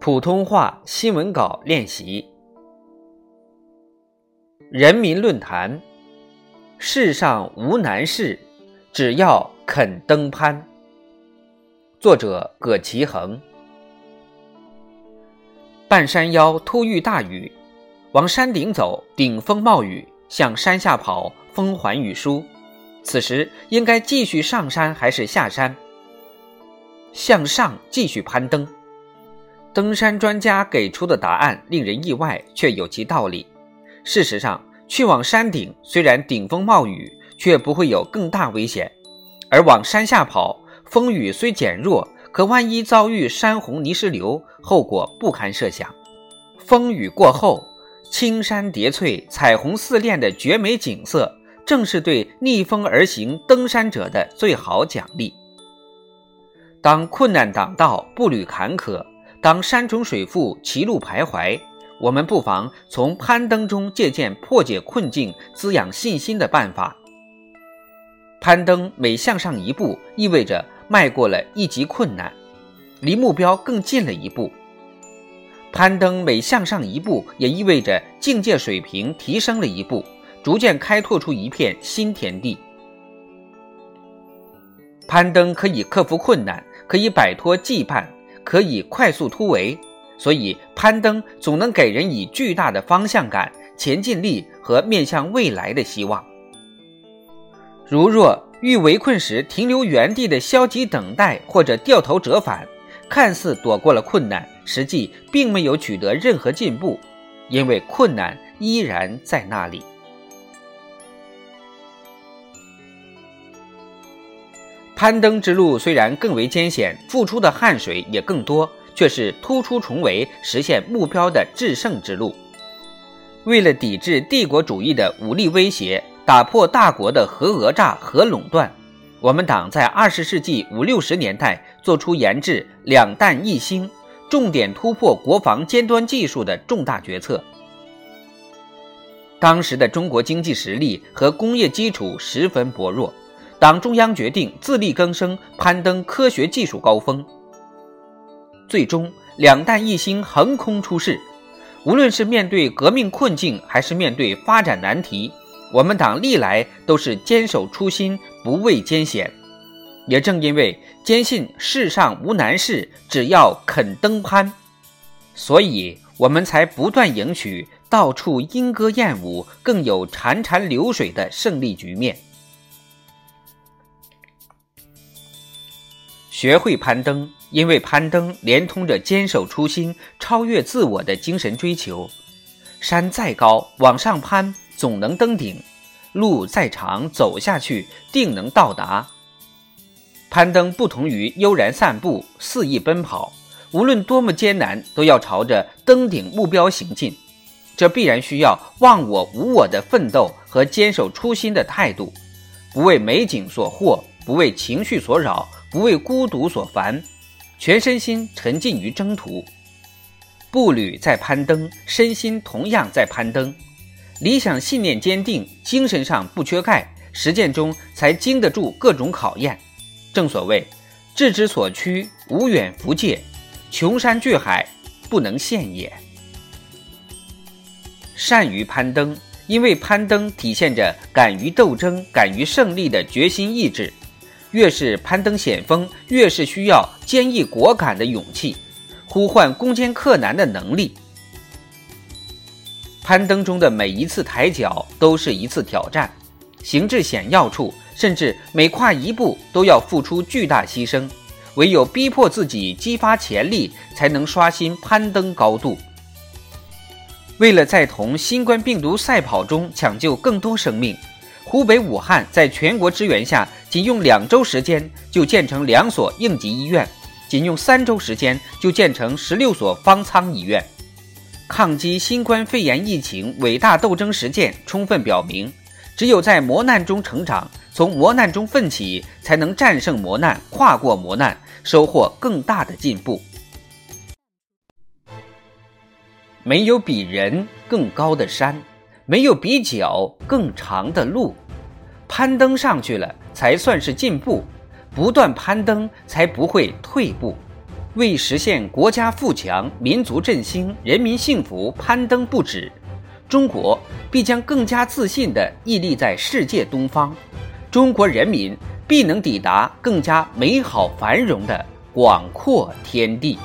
普通话新闻稿练习。人民论坛：世上无难事，只要肯登攀。作者：葛其恒。半山腰突遇大雨，往山顶走，顶风冒雨；向山下跑，风还雨疏。此时应该继续上山还是下山？向上继续攀登。登山专家给出的答案令人意外，却有其道理。事实上，去往山顶虽然顶风冒雨，却不会有更大危险；而往山下跑，风雨虽减弱，可万一遭遇山洪泥石流，后果不堪设想。风雨过后，青山叠翠、彩虹似练的绝美景色，正是对逆风而行登山者的最好奖励。当困难挡道，步履坎坷；当山重水复，歧路徘徊，我们不妨从攀登中借鉴破解困境、滋养信心的办法。攀登每向上一步，意味着迈过了一级困难，离目标更近了一步；攀登每向上一步，也意味着境界水平提升了一步，逐渐开拓出一片新天地。攀登可以克服困难。可以摆脱羁绊，可以快速突围，所以攀登总能给人以巨大的方向感、前进力和面向未来的希望。如若遇围困时停留原地的消极等待或者掉头折返，看似躲过了困难，实际并没有取得任何进步，因为困难依然在那里。攀登之路虽然更为艰险，付出的汗水也更多，却是突出重围、实现目标的制胜之路。为了抵制帝国主义的武力威胁，打破大国的核讹诈、核垄断，我们党在二十世纪五六十年代做出研制“两弹一星”，重点突破国防尖端技术的重大决策。当时的中国经济实力和工业基础十分薄弱。党中央决定自力更生，攀登科学技术高峰。最终，两弹一星横空出世。无论是面对革命困境，还是面对发展难题，我们党历来都是坚守初心，不畏艰险。也正因为坚信世上无难事，只要肯登攀，所以我们才不断迎娶到处莺歌燕舞，更有潺潺流水的胜利局面。学会攀登，因为攀登连通着坚守初心、超越自我的精神追求。山再高，往上攀总能登顶；路再长，走下去定能到达。攀登不同于悠然散步、肆意奔跑，无论多么艰难，都要朝着登顶目标行进。这必然需要忘我无我的奋斗和坚守初心的态度，不为美景所惑，不为情绪所扰。不为孤独所烦，全身心沉浸于征途，步履在攀登，身心同样在攀登。理想信念坚定，精神上不缺钙，实践中才经得住各种考验。正所谓，志之所趋，无远弗届，穷山巨海，不能陷也。善于攀登，因为攀登体现着敢于斗争、敢于胜利的决心意志。越是攀登险峰，越是需要坚毅果敢的勇气，呼唤攻坚克难的能力。攀登中的每一次抬脚都是一次挑战，行至险要处，甚至每跨一步都要付出巨大牺牲。唯有逼迫自己，激发潜力，才能刷新攀登高度。为了在同新冠病毒赛跑中抢救更多生命。湖北武汉在全国支援下，仅用两周时间就建成两所应急医院，仅用三周时间就建成十六所方舱医院。抗击新冠肺炎疫情伟大斗争实践充分表明，只有在磨难中成长，从磨难中奋起，才能战胜磨难，跨过磨难，收获更大的进步。没有比人更高的山。没有比脚更长的路，攀登上去了才算是进步，不断攀登才不会退步。为实现国家富强、民族振兴、人民幸福攀登不止，中国必将更加自信地屹立在世界东方，中国人民必能抵达更加美好繁荣的广阔天地。